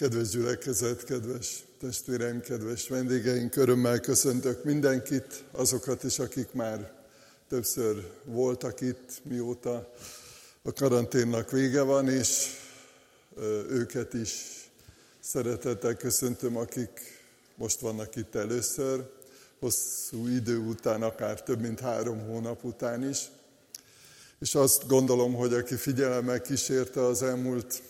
Kedves gyülekezet, kedves testvéreim, kedves vendégeink, örömmel köszöntök mindenkit, azokat is, akik már többször voltak itt, mióta a karanténnak vége van, és őket is szeretettel köszöntöm, akik most vannak itt először, hosszú idő után, akár több mint három hónap után is. És azt gondolom, hogy aki figyelemmel kísérte az elmúlt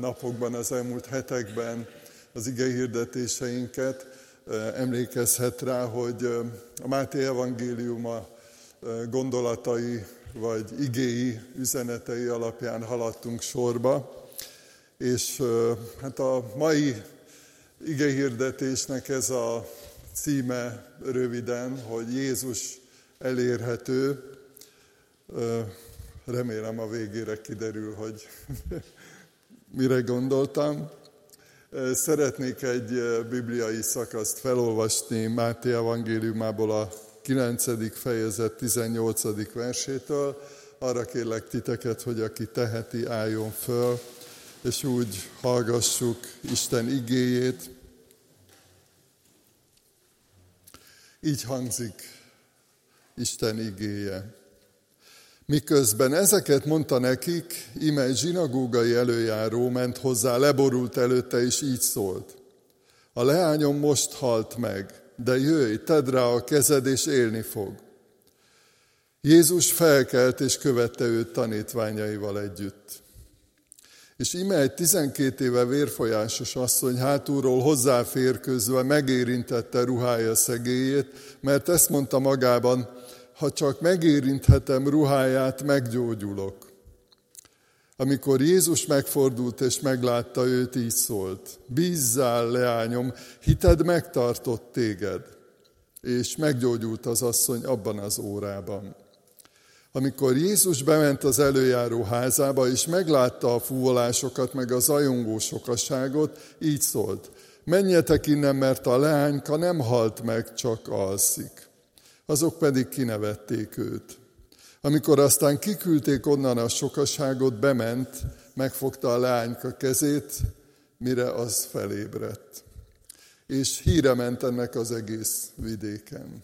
napokban, az elmúlt hetekben az ige hirdetéseinket, emlékezhet rá, hogy a Máté evangéliuma gondolatai vagy igéi üzenetei alapján haladtunk sorba, és hát a mai igehirdetésnek ez a címe röviden, hogy Jézus elérhető. Remélem a végére kiderül, hogy mire gondoltam. Szeretnék egy bibliai szakaszt felolvasni Máté evangéliumából a 9. fejezet 18. versétől. Arra kérlek titeket, hogy aki teheti, álljon föl, és úgy hallgassuk Isten igéjét. Így hangzik Isten igéje. Miközben ezeket mondta nekik, ime egy zsinagógai előjáró ment hozzá, leborult előtte, és így szólt. A leányom most halt meg, de jöjj, tedd rá a kezed, és élni fog. Jézus felkelt, és követte őt tanítványaival együtt. És ime egy tizenkét éve vérfolyásos asszony hátulról hozzáférközve megérintette ruhája szegélyét, mert ezt mondta magában, ha csak megérinthetem ruháját, meggyógyulok. Amikor Jézus megfordult és meglátta őt, így szólt, bízzál, leányom, hited megtartott téged. És meggyógyult az asszony abban az órában. Amikor Jézus bement az előjáró házába, és meglátta a fúvolásokat, meg a zajongó sokaságot, így szólt, menjetek innen, mert a leányka nem halt meg, csak alszik azok pedig kinevették őt. Amikor aztán kiküldték onnan a sokaságot, bement, megfogta a lányka kezét, mire az felébredt. És híre ment ennek az egész vidéken.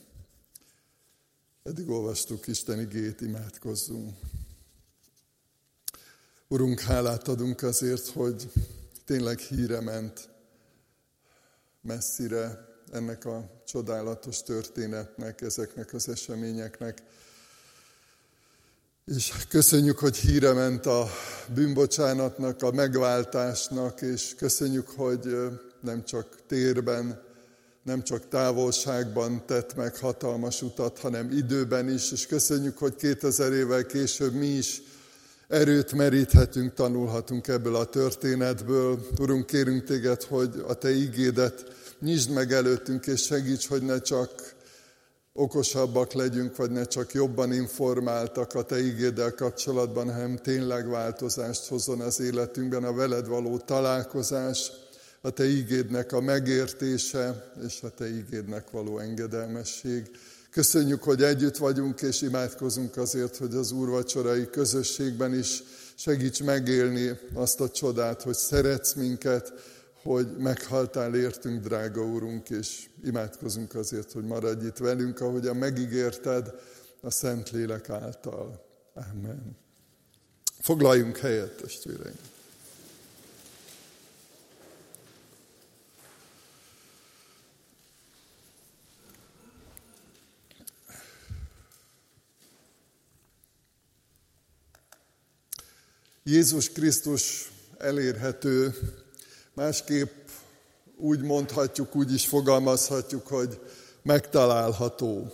Eddig olvastuk Isten igét, imádkozzunk. Urunk, hálát adunk azért, hogy tényleg híre ment messzire ennek a csodálatos történetnek, ezeknek az eseményeknek. És köszönjük, hogy híre ment a bűnbocsánatnak, a megváltásnak, és köszönjük, hogy nem csak térben, nem csak távolságban tett meg hatalmas utat, hanem időben is, és köszönjük, hogy 2000 évvel később mi is erőt meríthetünk, tanulhatunk ebből a történetből. Urunk, kérünk téged, hogy a te ígédet nyisd meg előttünk, és segíts, hogy ne csak okosabbak legyünk, vagy ne csak jobban informáltak a Te ígéddel kapcsolatban, hanem tényleg változást hozzon az életünkben a veled való találkozás, a Te ígédnek a megértése, és a Te ígédnek való engedelmesség. Köszönjük, hogy együtt vagyunk, és imádkozunk azért, hogy az úrvacsorai közösségben is segíts megélni azt a csodát, hogy szeretsz minket, hogy meghaltál értünk, drága Úrunk, és imádkozunk azért, hogy maradj itt velünk, ahogyan megígérted a Szentlélek által. Amen. Foglaljunk helyet, testvéreim! Jézus Krisztus elérhető Másképp úgy mondhatjuk, úgy is fogalmazhatjuk, hogy megtalálható.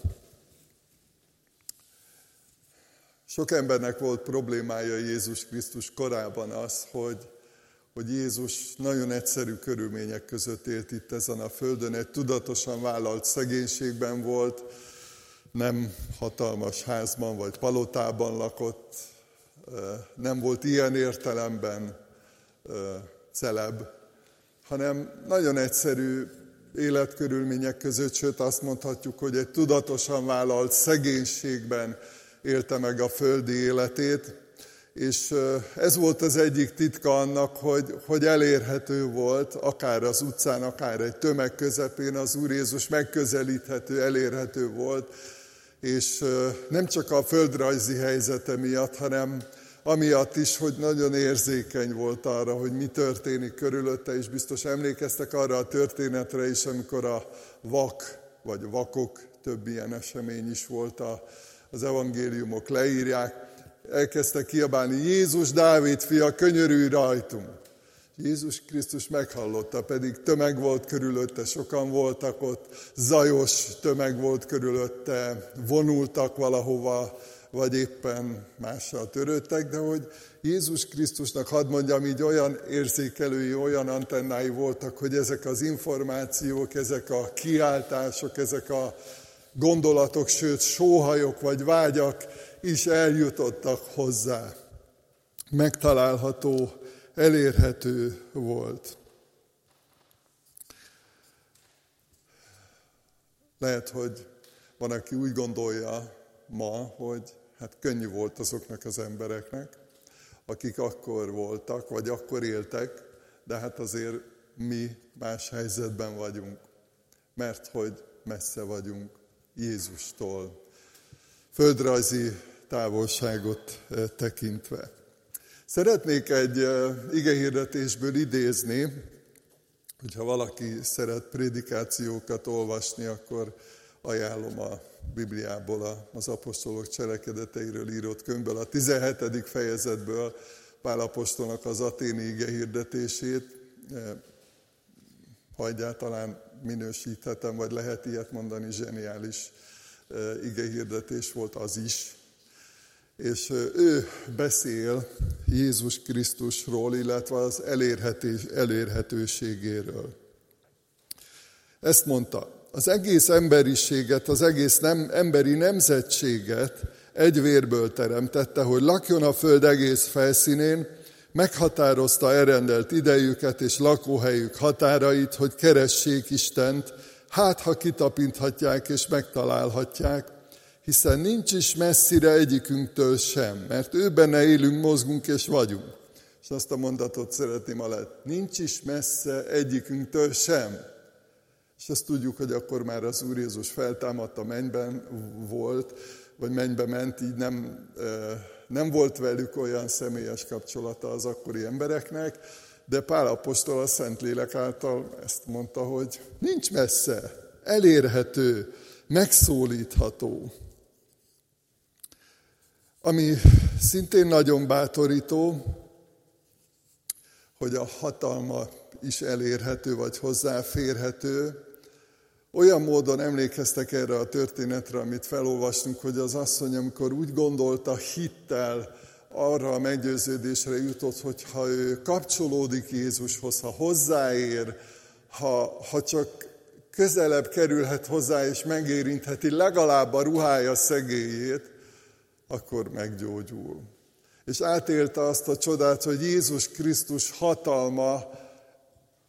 Sok embernek volt problémája Jézus Krisztus korában az, hogy, hogy Jézus nagyon egyszerű körülmények között élt itt ezen a földön, egy tudatosan vállalt szegénységben volt, nem hatalmas házban vagy palotában lakott, nem volt ilyen értelemben celeb, hanem nagyon egyszerű életkörülmények között, sőt azt mondhatjuk, hogy egy tudatosan vállalt szegénységben élte meg a földi életét, És ez volt az egyik titka annak, hogy, hogy elérhető volt, akár az utcán, akár egy tömeg közepén az Úr Jézus megközelíthető, elérhető volt, és nem csak a földrajzi helyzete miatt, hanem amiatt is, hogy nagyon érzékeny volt arra, hogy mi történik körülötte, és biztos emlékeztek arra a történetre is, amikor a vak, vagy vakok, több ilyen esemény is volt, az evangéliumok leírják, elkezdtek kiabálni, Jézus Dávid fia, könyörülj rajtunk! Jézus Krisztus meghallotta, pedig tömeg volt körülötte, sokan voltak ott, zajos tömeg volt körülötte, vonultak valahova, vagy éppen mással törődtek, de hogy Jézus Krisztusnak, hadd mondjam így, olyan érzékelői, olyan antennái voltak, hogy ezek az információk, ezek a kiáltások, ezek a gondolatok, sőt sóhajok vagy vágyak is eljutottak hozzá. Megtalálható, elérhető volt. Lehet, hogy van, aki úgy gondolja ma, hogy hát könnyű volt azoknak az embereknek, akik akkor voltak, vagy akkor éltek, de hát azért mi más helyzetben vagyunk, mert hogy messze vagyunk Jézustól, földrajzi távolságot eh, tekintve. Szeretnék egy eh, igehirdetésből idézni, hogyha valaki szeret prédikációkat olvasni, akkor ajánlom a Bibliából, az apostolok cselekedeteiről írott könyvből, a 17. fejezetből Pál apostolnak az aténi ige hirdetését, eh, ha egyáltalán minősíthetem, vagy lehet ilyet mondani, zseniális eh, ige hirdetés volt az is. És eh, ő beszél Jézus Krisztusról, illetve az elérhetőségéről. Ezt mondta, az egész emberiséget, az egész nem, emberi nemzetséget egy vérből teremtette, hogy lakjon a föld egész felszínén, meghatározta elrendelt idejüket és lakóhelyük határait, hogy keressék Istent, hát ha kitapinthatják és megtalálhatják, hiszen nincs is messzire egyikünktől sem, mert ő benne élünk, mozgunk és vagyunk. És azt a mondatot szeretném alá, nincs is messze egyikünktől sem. És azt tudjuk, hogy akkor már az Úr Jézus feltámadt a mennyben volt, vagy mennybe ment, így nem, nem volt velük olyan személyes kapcsolata az akkori embereknek, de Pál apostol a Szentlélek által ezt mondta, hogy nincs messze, elérhető, megszólítható. Ami szintén nagyon bátorító, hogy a hatalma is elérhető vagy hozzáférhető, olyan módon emlékeztek erre a történetre, amit felolvastunk, hogy az asszony, amikor úgy gondolta hittel, arra a meggyőződésre jutott, hogy ha ő kapcsolódik Jézushoz, ha hozzáér, ha, ha csak közelebb kerülhet hozzá és megérintheti legalább a ruhája szegélyét, akkor meggyógyul. És átélte azt a csodát, hogy Jézus Krisztus hatalma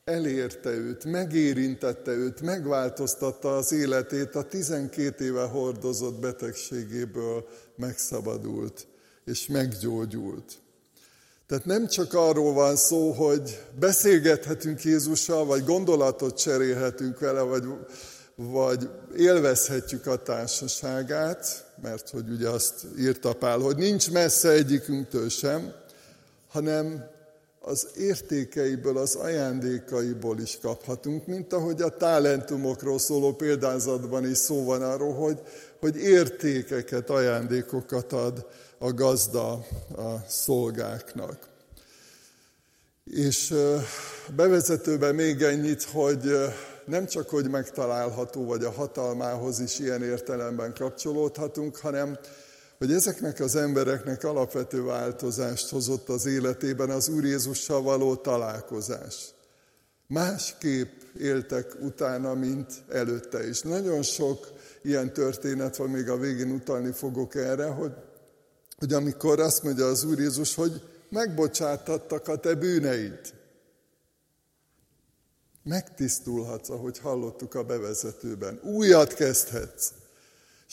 elérte őt, megérintette őt, megváltoztatta az életét, a 12 éve hordozott betegségéből megszabadult és meggyógyult. Tehát nem csak arról van szó, hogy beszélgethetünk Jézussal, vagy gondolatot cserélhetünk vele, vagy, vagy élvezhetjük a társaságát, mert hogy ugye azt írta Pál, hogy nincs messze egyikünktől sem, hanem az értékeiből, az ajándékaiból is kaphatunk, mint ahogy a talentumokról szóló példázatban is szó van arról, hogy, hogy értékeket, ajándékokat ad a gazda a szolgáknak. És bevezetőben még ennyit, hogy nem csak, hogy megtalálható, vagy a hatalmához is ilyen értelemben kapcsolódhatunk, hanem hogy ezeknek az embereknek alapvető változást hozott az életében az Úr Jézussal való találkozás. Másképp éltek utána, mint előtte is. Nagyon sok ilyen történet van, még a végén utalni fogok erre, hogy, hogy amikor azt mondja az Úr Jézus, hogy megbocsátattak a te bűneid. Megtisztulhatsz, ahogy hallottuk a bevezetőben. Újat kezdhetsz.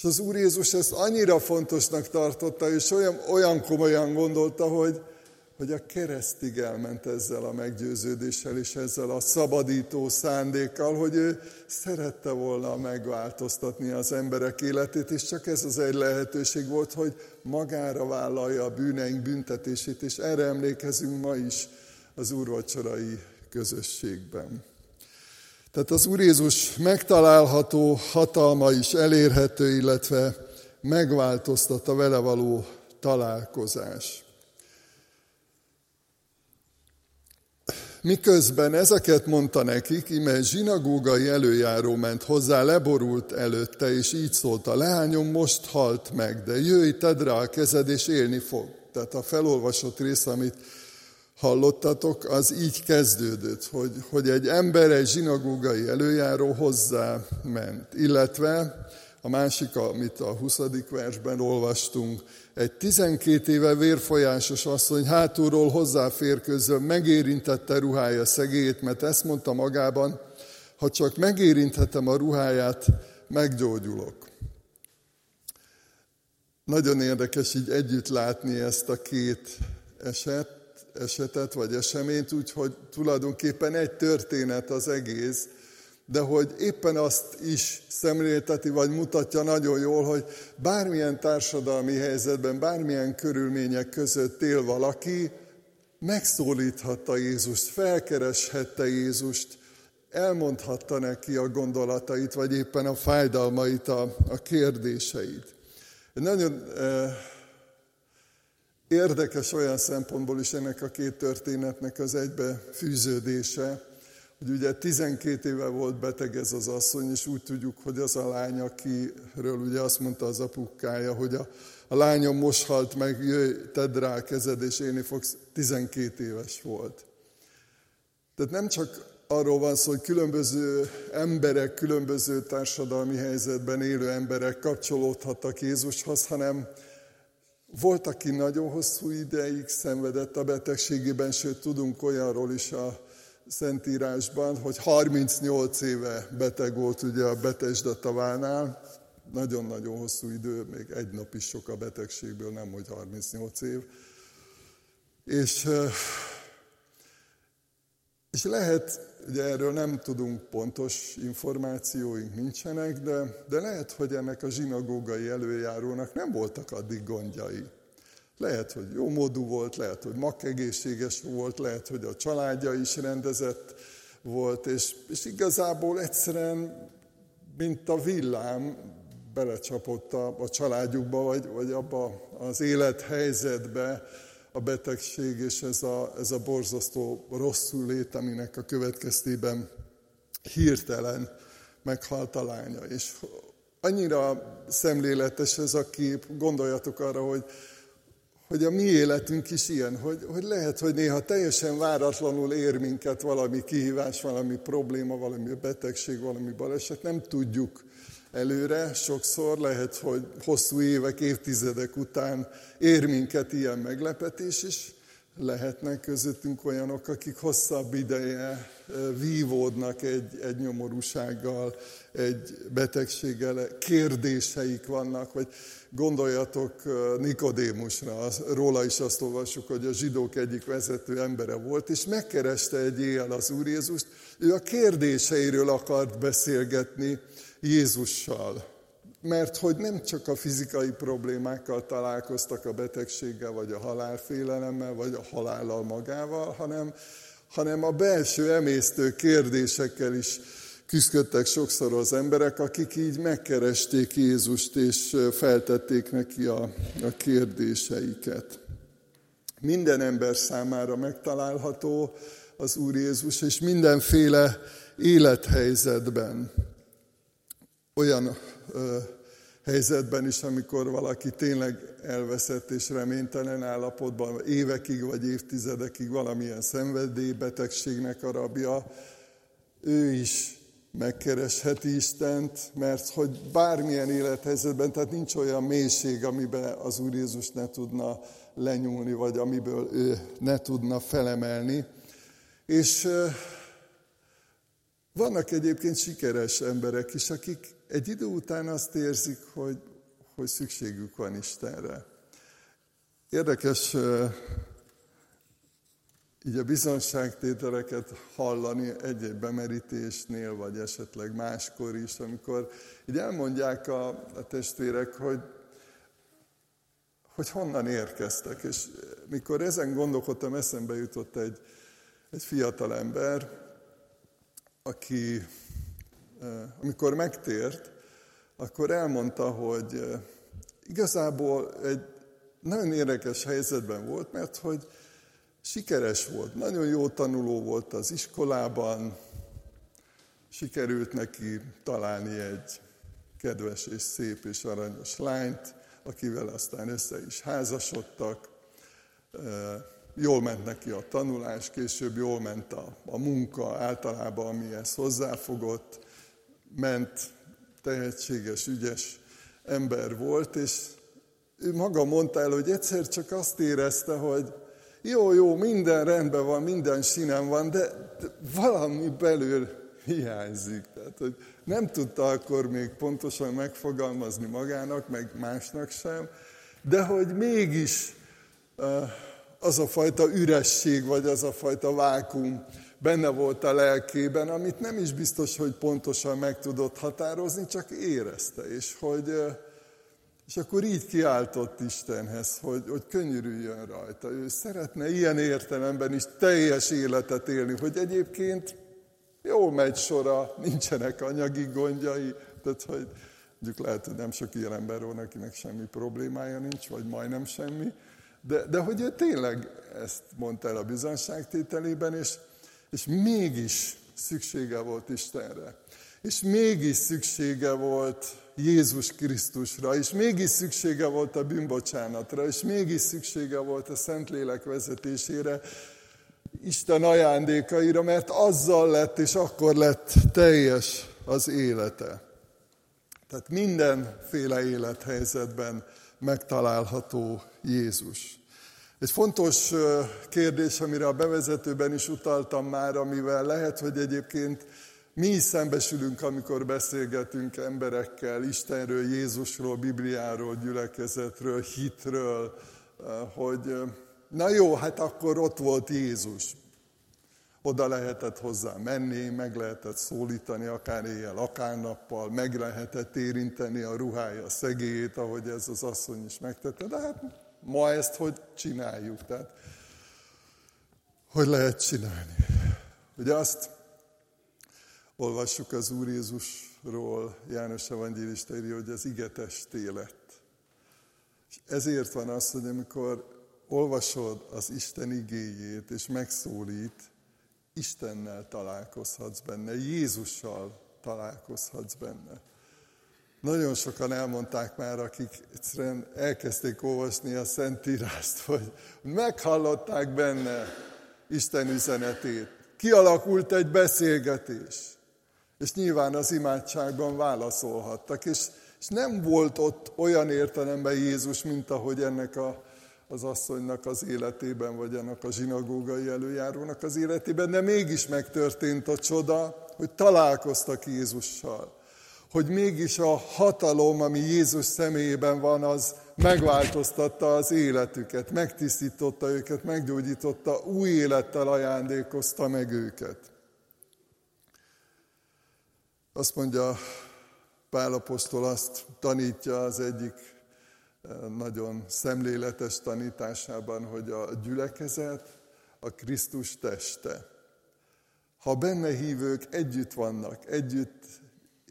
És az Úr Jézus ezt annyira fontosnak tartotta, és olyan, olyan komolyan gondolta, hogy, hogy a keresztig elment ezzel a meggyőződéssel és ezzel a szabadító szándékkal, hogy ő szerette volna megváltoztatni az emberek életét, és csak ez az egy lehetőség volt, hogy magára vállalja a bűneink büntetését, és erre emlékezünk ma is az úrvacsorai közösségben. Tehát az Úr Jézus megtalálható, hatalma is elérhető, illetve megváltoztat a vele való találkozás. Miközben ezeket mondta nekik, ime zsinagógai előjáró ment hozzá, leborult előtte, és így szólt, a leányom most halt meg, de jöjj, tedd rá a kezed, és élni fog. Tehát a felolvasott rész, amit hallottatok, az így kezdődött, hogy, hogy egy ember, egy zsinagógai előjáró hozzá ment. Illetve a másik, amit a 20. versben olvastunk, egy 12 éve vérfolyásos asszony hátulról hozzáférközön megérintette ruhája szegélyét, mert ezt mondta magában, ha csak megérinthetem a ruháját, meggyógyulok. Nagyon érdekes így együtt látni ezt a két eset, esetet vagy eseményt, úgyhogy tulajdonképpen egy történet az egész, de hogy éppen azt is szemlélteti, vagy mutatja nagyon jól, hogy bármilyen társadalmi helyzetben, bármilyen körülmények között él valaki, megszólíthatta Jézust, felkereshette Jézust, elmondhatta neki a gondolatait, vagy éppen a fájdalmait, a, a kérdéseit. Nagyon eh, érdekes olyan szempontból is ennek a két történetnek az egybe fűződése, hogy ugye 12 éve volt beteg ez az asszony, és úgy tudjuk, hogy az a lány, akiről ugye azt mondta az apukája, hogy a, a lányom most halt meg, jöjj, tedd rá a kezed, és élni fogsz, 12 éves volt. Tehát nem csak arról van szó, hogy különböző emberek, különböző társadalmi helyzetben élő emberek kapcsolódhattak Jézushoz, hanem volt, aki nagyon hosszú ideig szenvedett a betegségében, sőt tudunk olyanról is a Szentírásban, hogy 38 éve beteg volt ugye a Betesda tavánál, nagyon-nagyon hosszú idő, még egy nap is sok a betegségből, nem hogy 38 év. És, és lehet, ugye erről nem tudunk pontos információink nincsenek, de, de lehet, hogy ennek a zsinagógai előjárónak nem voltak addig gondjai. Lehet, hogy jó módú volt, lehet, hogy makegészséges volt, lehet, hogy a családja is rendezett volt, és, és igazából egyszerűen, mint a villám, belecsapott a, a családjukba, vagy, vagy abba az élethelyzetbe a betegség, és ez a, ez a borzasztó rosszul lét, aminek a következtében hirtelen meghalt a lánya. És annyira szemléletes ez a kép, gondoljatok arra, hogy hogy a mi életünk is ilyen, hogy, hogy lehet, hogy néha teljesen váratlanul ér minket valami kihívás, valami probléma, valami betegség, valami baleset, nem tudjuk előre, sokszor lehet, hogy hosszú évek, évtizedek után ér minket ilyen meglepetés is, lehetnek közöttünk olyanok, akik hosszabb ideje vívódnak egy, egy nyomorúsággal, egy betegséggel, kérdéseik vannak, vagy gondoljatok Nikodémusra, róla is azt olvassuk, hogy a zsidók egyik vezető embere volt, és megkereste egy éjjel az Úr Jézust, ő a kérdéseiről akart beszélgetni Jézussal. Mert hogy nem csak a fizikai problémákkal találkoztak a betegséggel, vagy a halálfélelemmel, vagy a halállal magával, hanem, hanem a belső emésztő kérdésekkel is küzdöttek sokszor az emberek, akik így megkeresték Jézust, és feltették neki a, a kérdéseiket. Minden ember számára megtalálható az Úr Jézus, és mindenféle élethelyzetben. Olyan ö, helyzetben is, amikor valaki tényleg elveszett és reménytelen állapotban, évekig vagy évtizedekig valamilyen szenvedélybetegségnek a rabja, ő is megkeresheti Istent, mert hogy bármilyen élethelyzetben, tehát nincs olyan mélység, amiben az Úr Jézus ne tudna lenyúlni, vagy amiből ő ne tudna felemelni. És Vannak egyébként sikeres emberek is, akik egy idő után azt érzik, hogy, hogy szükségük van Istenre. Érdekes így a bizonságtételeket hallani egy-egy bemerítésnél, vagy esetleg máskor is, amikor így elmondják a, a testvérek, hogy, hogy honnan érkeztek. És mikor ezen gondolkodtam, eszembe jutott egy, egy fiatal ember, aki amikor megtért, akkor elmondta, hogy igazából egy nagyon érdekes helyzetben volt, mert hogy sikeres volt, nagyon jó tanuló volt az iskolában, sikerült neki találni egy kedves és szép és aranyos lányt, akivel aztán össze is házasodtak, jól ment neki a tanulás, később jól ment a, a munka általában, amihez hozzáfogott, ment, tehetséges, ügyes ember volt, és ő maga mondta el, hogy egyszer csak azt érezte, hogy jó, jó, minden rendben van, minden sinem van, de, valami belül hiányzik. Tehát, hogy nem tudta akkor még pontosan megfogalmazni magának, meg másnak sem, de hogy mégis az a fajta üresség, vagy az a fajta vákum benne volt a lelkében, amit nem is biztos, hogy pontosan meg tudott határozni, csak érezte, és hogy és akkor így kiáltott Istenhez, hogy, hogy könyörüljön rajta. Ő szeretne ilyen értelemben is teljes életet élni, hogy egyébként jó megy sora, nincsenek anyagi gondjai, tehát hogy mondjuk lehet, hogy nem sok ilyen ember van, akinek semmi problémája nincs, vagy majdnem semmi, de, de hogy ő tényleg ezt mondta el a bizonságtételében, és, és mégis szüksége volt Istenre. És mégis szüksége volt Jézus Krisztusra, és mégis szüksége volt a bűnbocsánatra, és mégis szüksége volt a Szentlélek vezetésére, Isten ajándékaira, mert azzal lett, és akkor lett teljes az élete. Tehát mindenféle élethelyzetben megtalálható Jézus. Egy fontos kérdés, amire a bevezetőben is utaltam már, amivel lehet, hogy egyébként mi is szembesülünk, amikor beszélgetünk emberekkel Istenről, Jézusról, Bibliáról, gyülekezetről, hitről, hogy na jó, hát akkor ott volt Jézus. Oda lehetett hozzá menni, meg lehetett szólítani akár éjjel, akár nappal, meg lehetett érinteni a ruhája szegélyét, ahogy ez az asszony is megtette. De hát ma ezt hogy csináljuk? Tehát, hogy lehet csinálni? Ugye azt olvassuk az Úr Jézusról, János Evangélista írja, hogy az igetesté lett. És ezért van az, hogy amikor olvasod az Isten igéjét, és megszólít, Istennel találkozhatsz benne, Jézussal találkozhatsz benne. Nagyon sokan elmondták már, akik egyszerűen elkezdték olvasni a Szentírást, hogy meghallották benne Isten üzenetét. Kialakult egy beszélgetés és nyilván az imádságban válaszolhattak. És, és nem volt ott olyan értelemben Jézus, mint ahogy ennek a, az asszonynak az életében, vagy ennek a zsinagógai előjárónak az életében, de mégis megtörtént a csoda, hogy találkoztak Jézussal. Hogy mégis a hatalom, ami Jézus személyében van, az megváltoztatta az életüket, megtisztította őket, meggyógyította, új élettel ajándékozta meg őket. Azt mondja Pálapostól, azt tanítja az egyik eh, nagyon szemléletes tanításában, hogy a gyülekezet a Krisztus teste. Ha benne hívők együtt vannak, együtt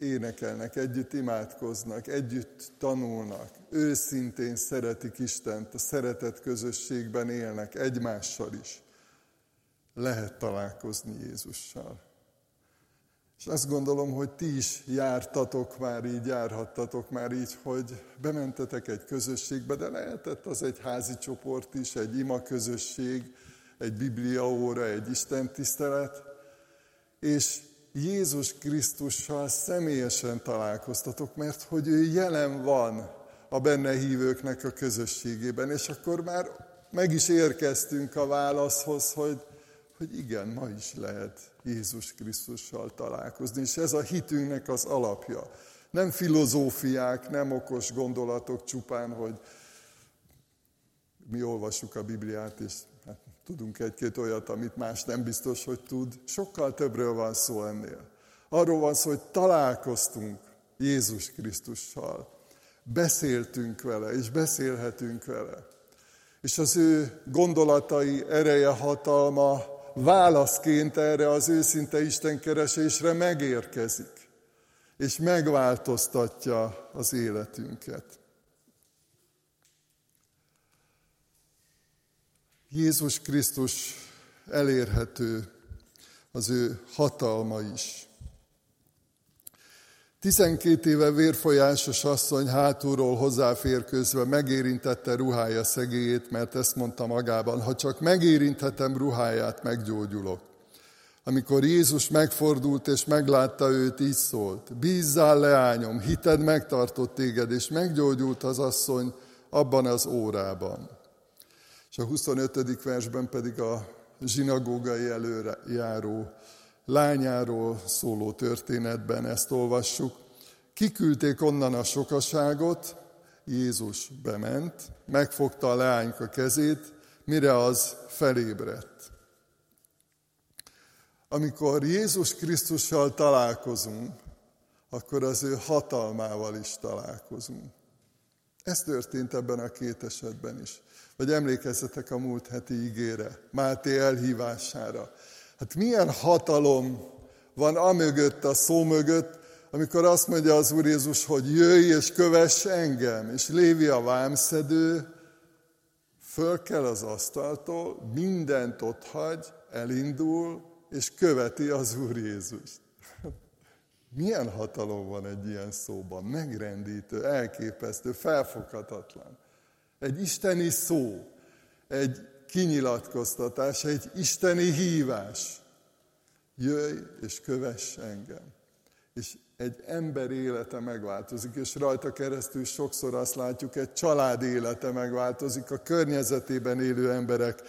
énekelnek, együtt imádkoznak, együtt tanulnak, őszintén szeretik Istent, a szeretet közösségben élnek egymással is, lehet találkozni Jézussal. És azt gondolom, hogy ti is jártatok már így, járhattatok már így, hogy bementetek egy közösségbe, de lehetett az egy házi csoport is, egy ima közösség, egy bibliaóra, egy Isten tisztelet, és Jézus Krisztussal személyesen találkoztatok, mert hogy ő jelen van a benne hívőknek a közösségében, és akkor már meg is érkeztünk a válaszhoz, hogy hogy igen, ma is lehet Jézus Krisztussal találkozni, és ez a hitünknek az alapja. Nem filozófiák, nem okos gondolatok csupán, hogy mi olvassuk a Bibliát, és tudunk egy-két olyat, amit más nem biztos, hogy tud. Sokkal többről van szó ennél. Arról van szó, hogy találkoztunk Jézus Krisztussal. Beszéltünk vele, és beszélhetünk vele. És az ő gondolatai, ereje, hatalma válaszként erre az őszinte Istenkeresésre megérkezik, és megváltoztatja az életünket. Jézus Krisztus elérhető, az ő hatalma is. Tizenkét éve vérfolyásos asszony hátulról hozzáférközve megérintette ruhája szegélyét, mert ezt mondta magában, ha csak megérinthetem ruháját, meggyógyulok. Amikor Jézus megfordult és meglátta őt, így szólt, bízzál leányom, hited megtartott téged, és meggyógyult az asszony abban az órában. És a 25. versben pedig a zsinagógai előjáró lányáról szóló történetben ezt olvassuk. Kiküldték onnan a sokaságot, Jézus bement, megfogta a leányka kezét, mire az felébredt. Amikor Jézus Krisztussal találkozunk, akkor az ő hatalmával is találkozunk. Ez történt ebben a két esetben is. Vagy emlékezzetek a múlt heti ígére, Máté elhívására. Hát milyen hatalom van amögött, a szó mögött, amikor azt mondja az Úr Jézus, hogy jöjj és kövess engem, és Lévi a vámszedő föl kell az asztaltól, mindent ott hagy, elindul, és követi az Úr Jézust. Milyen hatalom van egy ilyen szóban? Megrendítő, elképesztő, felfoghatatlan. Egy isteni szó, egy kinyilatkoztatás, egy isteni hívás. Jöjj és kövess engem. És egy ember élete megváltozik, és rajta keresztül sokszor azt látjuk, egy család élete megváltozik, a környezetében élő emberek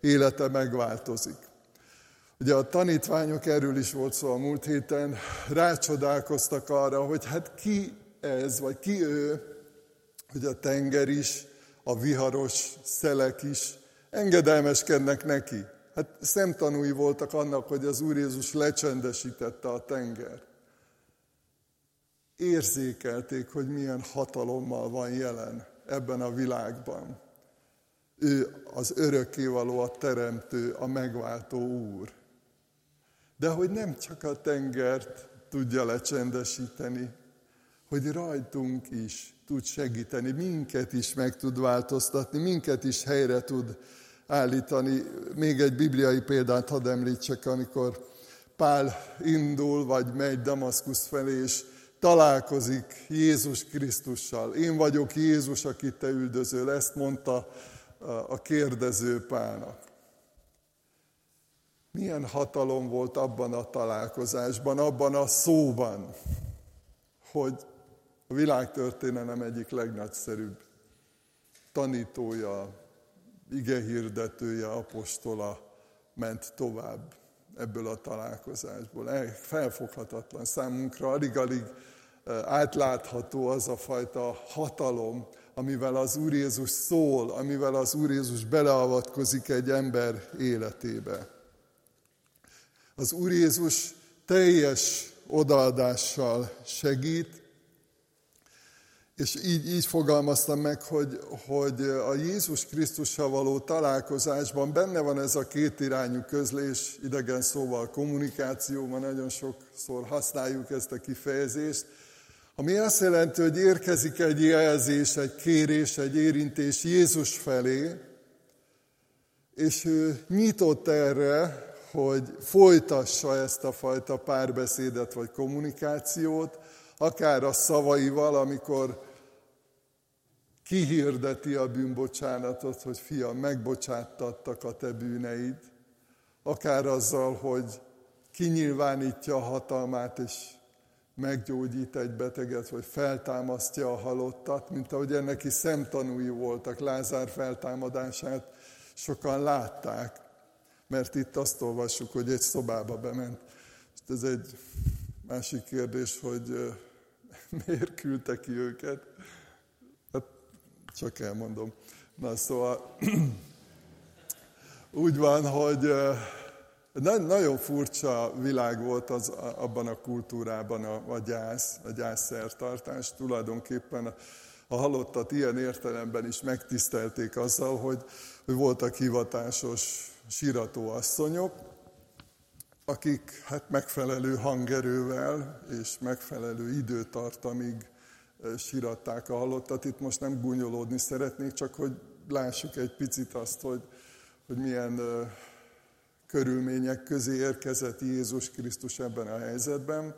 élete megváltozik. Ugye a tanítványok erről is volt szó a múlt héten, rácsodálkoztak arra, hogy hát ki ez, vagy ki ő, hogy a tenger is, a viharos szelek is engedelmeskednek neki. Hát szemtanúi voltak annak, hogy az Úr Jézus lecsendesítette a tenger. Érzékelték, hogy milyen hatalommal van jelen ebben a világban. Ő az örökkévaló, a teremtő, a megváltó Úr. De hogy nem csak a tengert tudja lecsendesíteni, hogy rajtunk is tud segíteni, minket is meg tud változtatni, minket is helyre tud állítani. Még egy bibliai példát hadd említsek, amikor Pál indul, vagy megy Damaszkusz felé, és találkozik Jézus Krisztussal. Én vagyok Jézus, akit te üldözöl. Ezt mondta a kérdező Pálnak. Milyen hatalom volt abban a találkozásban, abban a szóban, hogy a világtörténelem egyik legnagyszerűbb tanítója, ige hirdetője, apostola ment tovább ebből a találkozásból. Felfoghatatlan számunkra, alig-alig átlátható az a fajta hatalom, amivel az Úr Jézus szól, amivel az Úr Jézus beleavatkozik egy ember életébe. Az Úr Jézus teljes odaadással segít, és így, így fogalmaztam meg, hogy, hogy a Jézus Krisztussal való találkozásban benne van ez a kétirányú közlés, idegen szóval kommunikációban nagyon sokszor használjuk ezt a kifejezést, ami azt jelenti, hogy érkezik egy jelzés, egy kérés, egy érintés Jézus felé, és ő nyitott erre, hogy folytassa ezt a fajta párbeszédet vagy kommunikációt, akár a szavaival, amikor kihirdeti a bűnbocsánatot, hogy fiam, megbocsáttattak a te bűneid, akár azzal, hogy kinyilvánítja a hatalmát, és meggyógyít egy beteget, vagy feltámasztja a halottat, mint ahogy ennek is szemtanúi voltak, Lázár feltámadását sokan látták, Mert itt azt olvassuk, hogy egy szobába bement. Ez egy másik kérdés, hogy miért küldte ki őket. Hát csak elmondom. Na szóval úgy van, hogy nagyon furcsa világ volt az, abban a kultúrában a, a gyász, a gyászszertartás. Tulajdonképpen a, halottat ilyen értelemben is megtisztelték azzal, hogy voltak hivatásos síratóasszonyok, akik hát megfelelő hangerővel és megfelelő időtartamig síratták a halottat. Itt most nem gúnyolódni szeretnék, csak hogy lássuk egy picit azt, hogy, hogy milyen körülmények közé érkezett Jézus Krisztus ebben a helyzetben.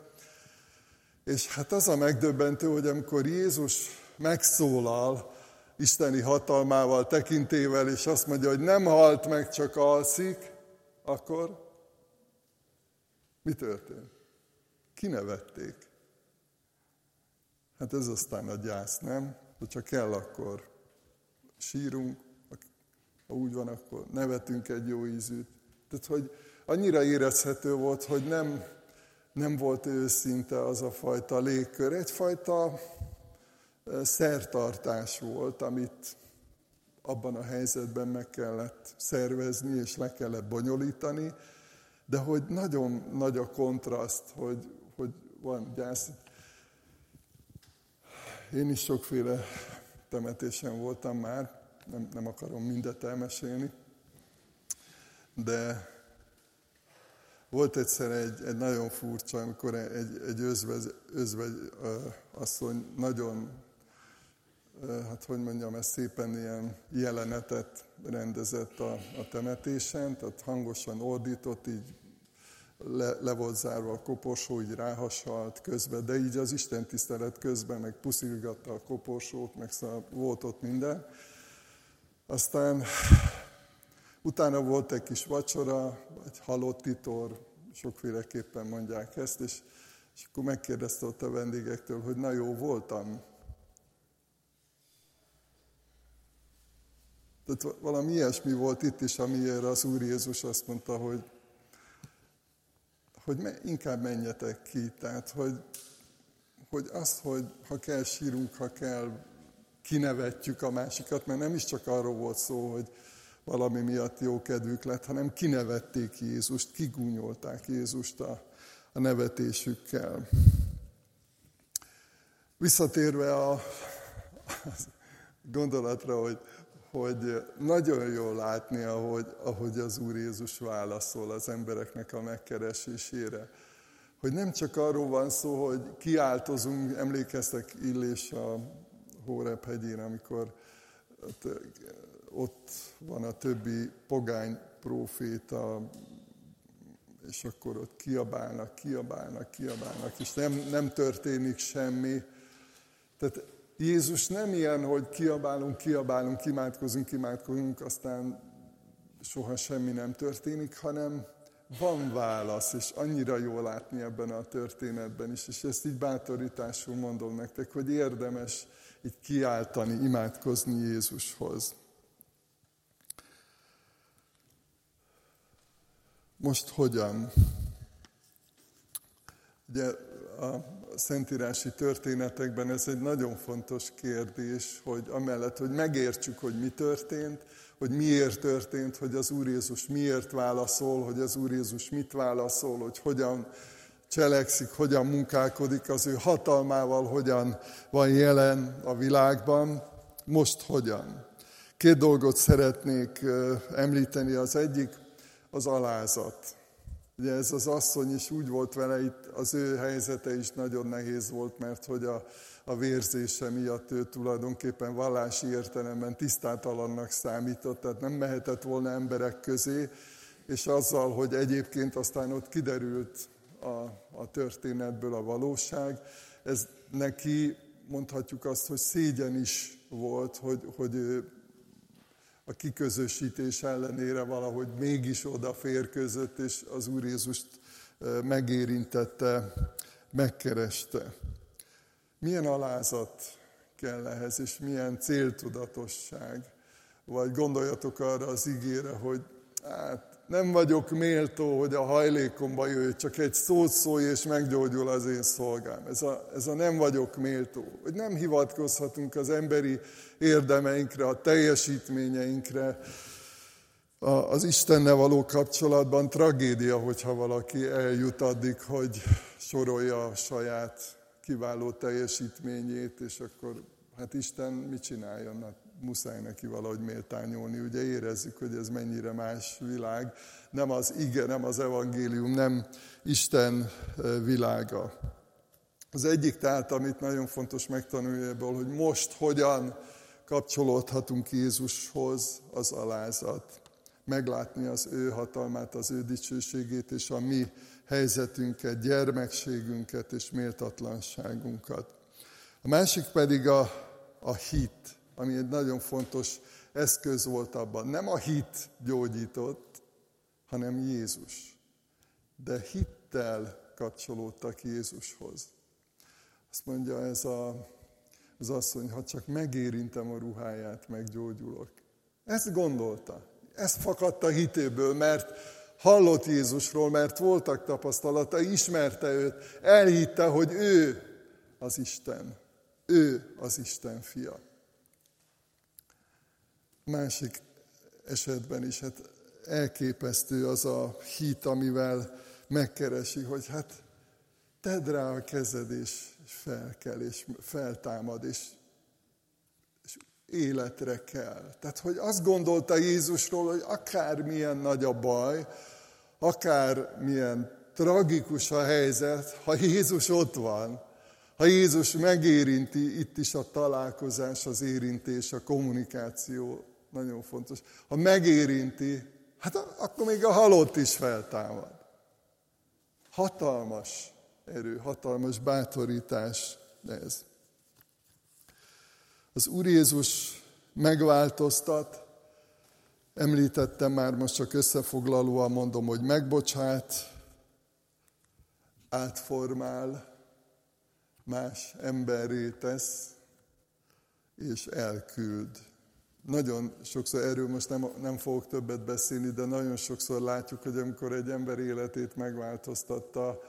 És hát az a megdöbbentő, hogy amikor Jézus megszólal isteni hatalmával, tekintével, és azt mondja, hogy nem halt meg, csak alszik, akkor mi történt? Kinevették. Hát ez aztán a gyász, nem? Hogyha kell, akkor sírunk, ha úgy van, akkor nevetünk egy jó ízűt. Tehát, hogy annyira érezhető volt, hogy nem, nem volt őszinte az a fajta légkör. Egyfajta szertartás volt, amit abban a helyzetben meg kellett szervezni, és le kellett bonyolítani, de hogy nagyon nagy a kontraszt, hogy, hogy van gyász. Én is sokféle temetésen voltam már, nem, nem akarom mindet elmesélni, de volt egyszer egy, egy nagyon furcsa, amikor egy, egy özvegy, özvegy asszony nagyon, hát hogy mondjam, ezt szépen ilyen jelenetet rendezett a, a temetésen, tehát hangosan ordított, így le, le volt zárva a koporsó, így ráhasalt közben, de így az Isten tisztelet közben meg puszilgatta a koporsót, meg szóval volt ott minden. Aztán utána volt egy kis vacsora, vagy halott titor, sokféleképpen mondják ezt, és, és akkor megkérdezte ott a vendégektől, hogy na jó, voltam. Tehát valami ilyesmi volt itt is, amiért az Úr Jézus azt mondta, hogy, hogy inkább menjetek ki. Tehát, hogy, hogy azt, hogy ha kell sírunk, ha kell kinevetjük a másikat, mert nem is csak arról volt szó, hogy valami miatt jó kedvük lett, hanem kinevették Jézust, kigúnyolták Jézust a, a nevetésükkel. Visszatérve a, a gondolatra, hogy, hogy nagyon jól látni, ahogy, ahogy az Úr Jézus válaszol az embereknek a megkeresésére. Hogy nem csak arról van szó, hogy kiáltozunk, emlékeztek Illés a Hórep hegyén, amikor ott, van a többi pogány próféta, és akkor ott kiabálnak, kiabálnak, kiabálnak, és nem, nem történik semmi. Tehát Jézus nem ilyen, hogy kiabálunk, kiabálunk, imádkozunk, imádkozunk, aztán soha semmi nem történik, hanem van válasz, és annyira jó látni ebben a történetben is, és ezt így bátorításul mondom nektek, hogy érdemes így kiáltani, imádkozni Jézushoz. Most hogyan? Ugye a szentírási történetekben ez egy nagyon fontos kérdés, hogy amellett, hogy megértsük, hogy mi történt, hogy miért történt, hogy az Úr Jézus miért válaszol, hogy az Úr Jézus mit válaszol, hogy hogyan cselekszik, hogyan munkálkodik az ő hatalmával, hogyan van jelen a világban, most hogyan. Két dolgot szeretnék említeni. Az egyik az alázat. Ugye ez az asszony is úgy volt vele, itt az ő helyzete is nagyon nehéz volt, mert hogy a, a vérzése miatt ő tulajdonképpen vallási értelemben tisztátalannak számított, tehát nem mehetett volna emberek közé, és azzal, hogy egyébként aztán ott kiderült a, a történetből a valóság. Ez neki mondhatjuk azt, hogy szégyen is volt, hogy, hogy ő a kiközösítés ellenére valahogy mégis odaférközött, és az Úr Jézust megérintette, megkereste. Milyen alázat kell ehhez, és milyen céltudatosság. Vagy gondoljatok arra az ígére, hogy hát nem vagyok méltó, hogy a hajlékomba jöjj, csak egy szót szólj, és meggyógyul az én szolgám. Ez a, ez a nem vagyok méltó. Hogy nem hivatkozhatunk az emberi érdemeinkre, a teljesítményeinkre, a, az Istennel való kapcsolatban tragédia, hogyha valaki eljut addig, hogy sorolja a saját kiváló teljesítményét, és akkor hát Isten mit csináljon? Hát muszáj neki valahogy méltányolni. Ugye érezzük, hogy ez mennyire más világ. Nem az ige, nem az evangélium, nem Isten világa. Az egyik tehát, amit nagyon fontos megtanulni ebből, hogy most hogyan kapcsolódhatunk Jézushoz, az alázat. Meglátni az ő hatalmát, az ő dicsőségét, és a mi helyzetünket, gyermekségünket és méltatlanságunkat. A másik pedig a, a hit ami egy nagyon fontos eszköz volt abban. Nem a hit gyógyított, hanem Jézus. De hittel kapcsolódtak Jézushoz. Azt mondja ez a, az asszony, ha csak megérintem a ruháját, meggyógyulok. Ezt gondolta. Ezt fakadt a hitéből, mert hallott Jézusról, mert voltak tapasztalata, ismerte őt, elhitte, hogy ő az Isten. Ő az Isten fia. Másik esetben is hát elképesztő az a hit, amivel megkeresi, hogy hát tedd rá a kezed, és felkel, és feltámad, és, és életre kell. Tehát, hogy azt gondolta Jézusról, hogy akármilyen nagy a baj, akármilyen tragikus a helyzet, ha Jézus ott van, ha Jézus megérinti, itt is a találkozás, az érintés, a kommunikáció nagyon fontos. Ha megérinti, hát akkor még a halott is feltámad. Hatalmas erő, hatalmas bátorítás ez. Az Úr Jézus megváltoztat, említettem már, most csak összefoglalóan mondom, hogy megbocsát, átformál, más emberré tesz, és elküld. Nagyon sokszor, erről most nem, nem fogok többet beszélni, de nagyon sokszor látjuk, hogy amikor egy ember életét megváltoztatta,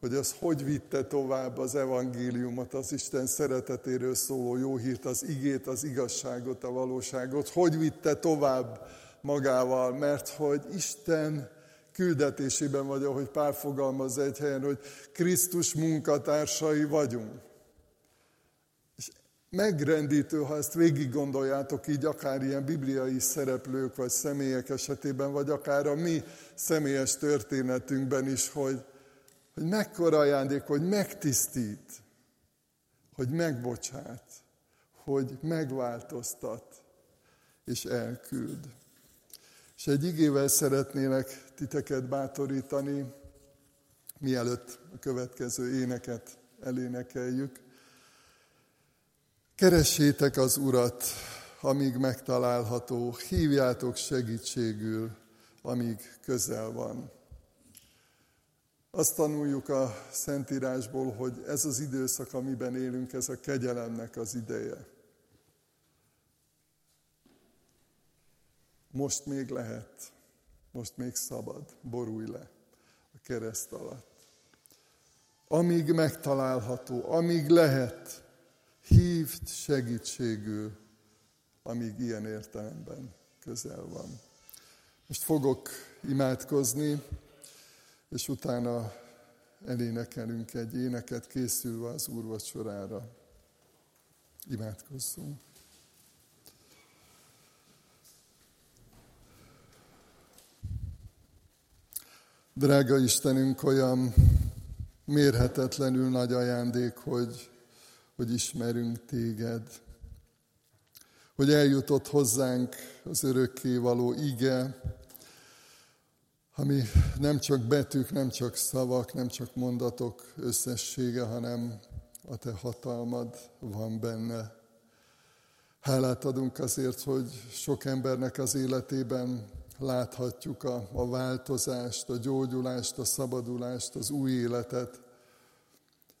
hogy az hogy vitte tovább az evangéliumot, az Isten szeretetéről szóló jó hírt, az igét, az igazságot, a valóságot, hogy vitte tovább magával, mert hogy Isten küldetésében vagy, ahogy Pál fogalmaz egy helyen, hogy Krisztus munkatársai vagyunk megrendítő, ha ezt végig gondoljátok így, akár ilyen bibliai szereplők vagy személyek esetében, vagy akár a mi személyes történetünkben is, hogy, hogy mekkora ajándék, hogy megtisztít, hogy megbocsát, hogy megváltoztat és elküld. És egy igével szeretnélek titeket bátorítani, mielőtt a következő éneket elénekeljük. Keressétek az Urat, amíg megtalálható, hívjátok segítségül, amíg közel van. Azt tanuljuk a Szentírásból, hogy ez az időszak, amiben élünk, ez a kegyelemnek az ideje. Most még lehet, most még szabad, borulj le a kereszt alatt. Amíg megtalálható, amíg lehet, hívt segítségül, amíg ilyen értelemben közel van. Most fogok imádkozni, és utána elénekelünk egy éneket, készülve az úrvacsorára. Imádkozzunk. Drága Istenünk, olyan mérhetetlenül nagy ajándék, hogy hogy ismerünk téged, hogy eljutott hozzánk az örökké való ige, ami nem csak betűk, nem csak szavak, nem csak mondatok összessége, hanem a te hatalmad van benne. Hálát adunk azért, hogy sok embernek az életében láthatjuk a, a változást, a gyógyulást, a szabadulást, az új életet,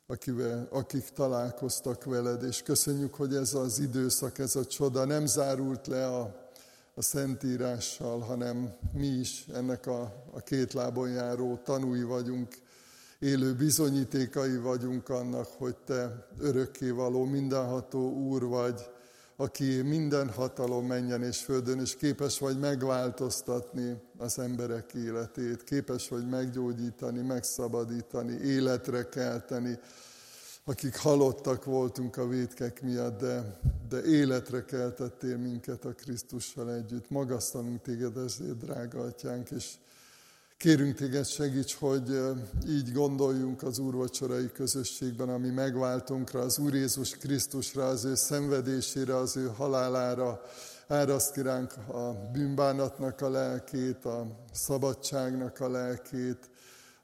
akivel, akik találkoztak veled, és köszönjük, hogy ez az időszak, ez a csoda nem zárult le a, a Szentírással, hanem mi is ennek a, a két lábon járó tanúi vagyunk, élő bizonyítékai vagyunk annak, hogy Te örökkévaló, mindenható Úr vagy, aki minden hatalom menjen és földön, és képes vagy megváltoztatni az emberek életét, képes vagy meggyógyítani, megszabadítani, életre kelteni, akik halottak voltunk a vétkek miatt, de, de életre keltettél minket a Krisztussal együtt. Magasztalunk téged ezért, drága atyánk, és Kérünk téged segíts, hogy így gondoljunk az úrvacsorai közösségben, ami megváltunkra, az Úr Jézus Krisztusra, az ő szenvedésére, az ő halálára, áraszt ki ránk a bűnbánatnak a lelkét, a szabadságnak a lelkét,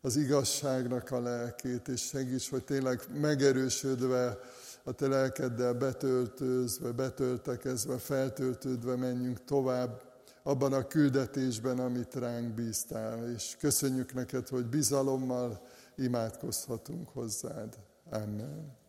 az igazságnak a lelkét, és segíts, hogy tényleg megerősödve, a te lelkeddel betöltőzve, betöltekezve, feltöltődve menjünk tovább abban a küldetésben, amit ránk bíztál. És köszönjük neked, hogy bizalommal imádkozhatunk hozzád. Amen.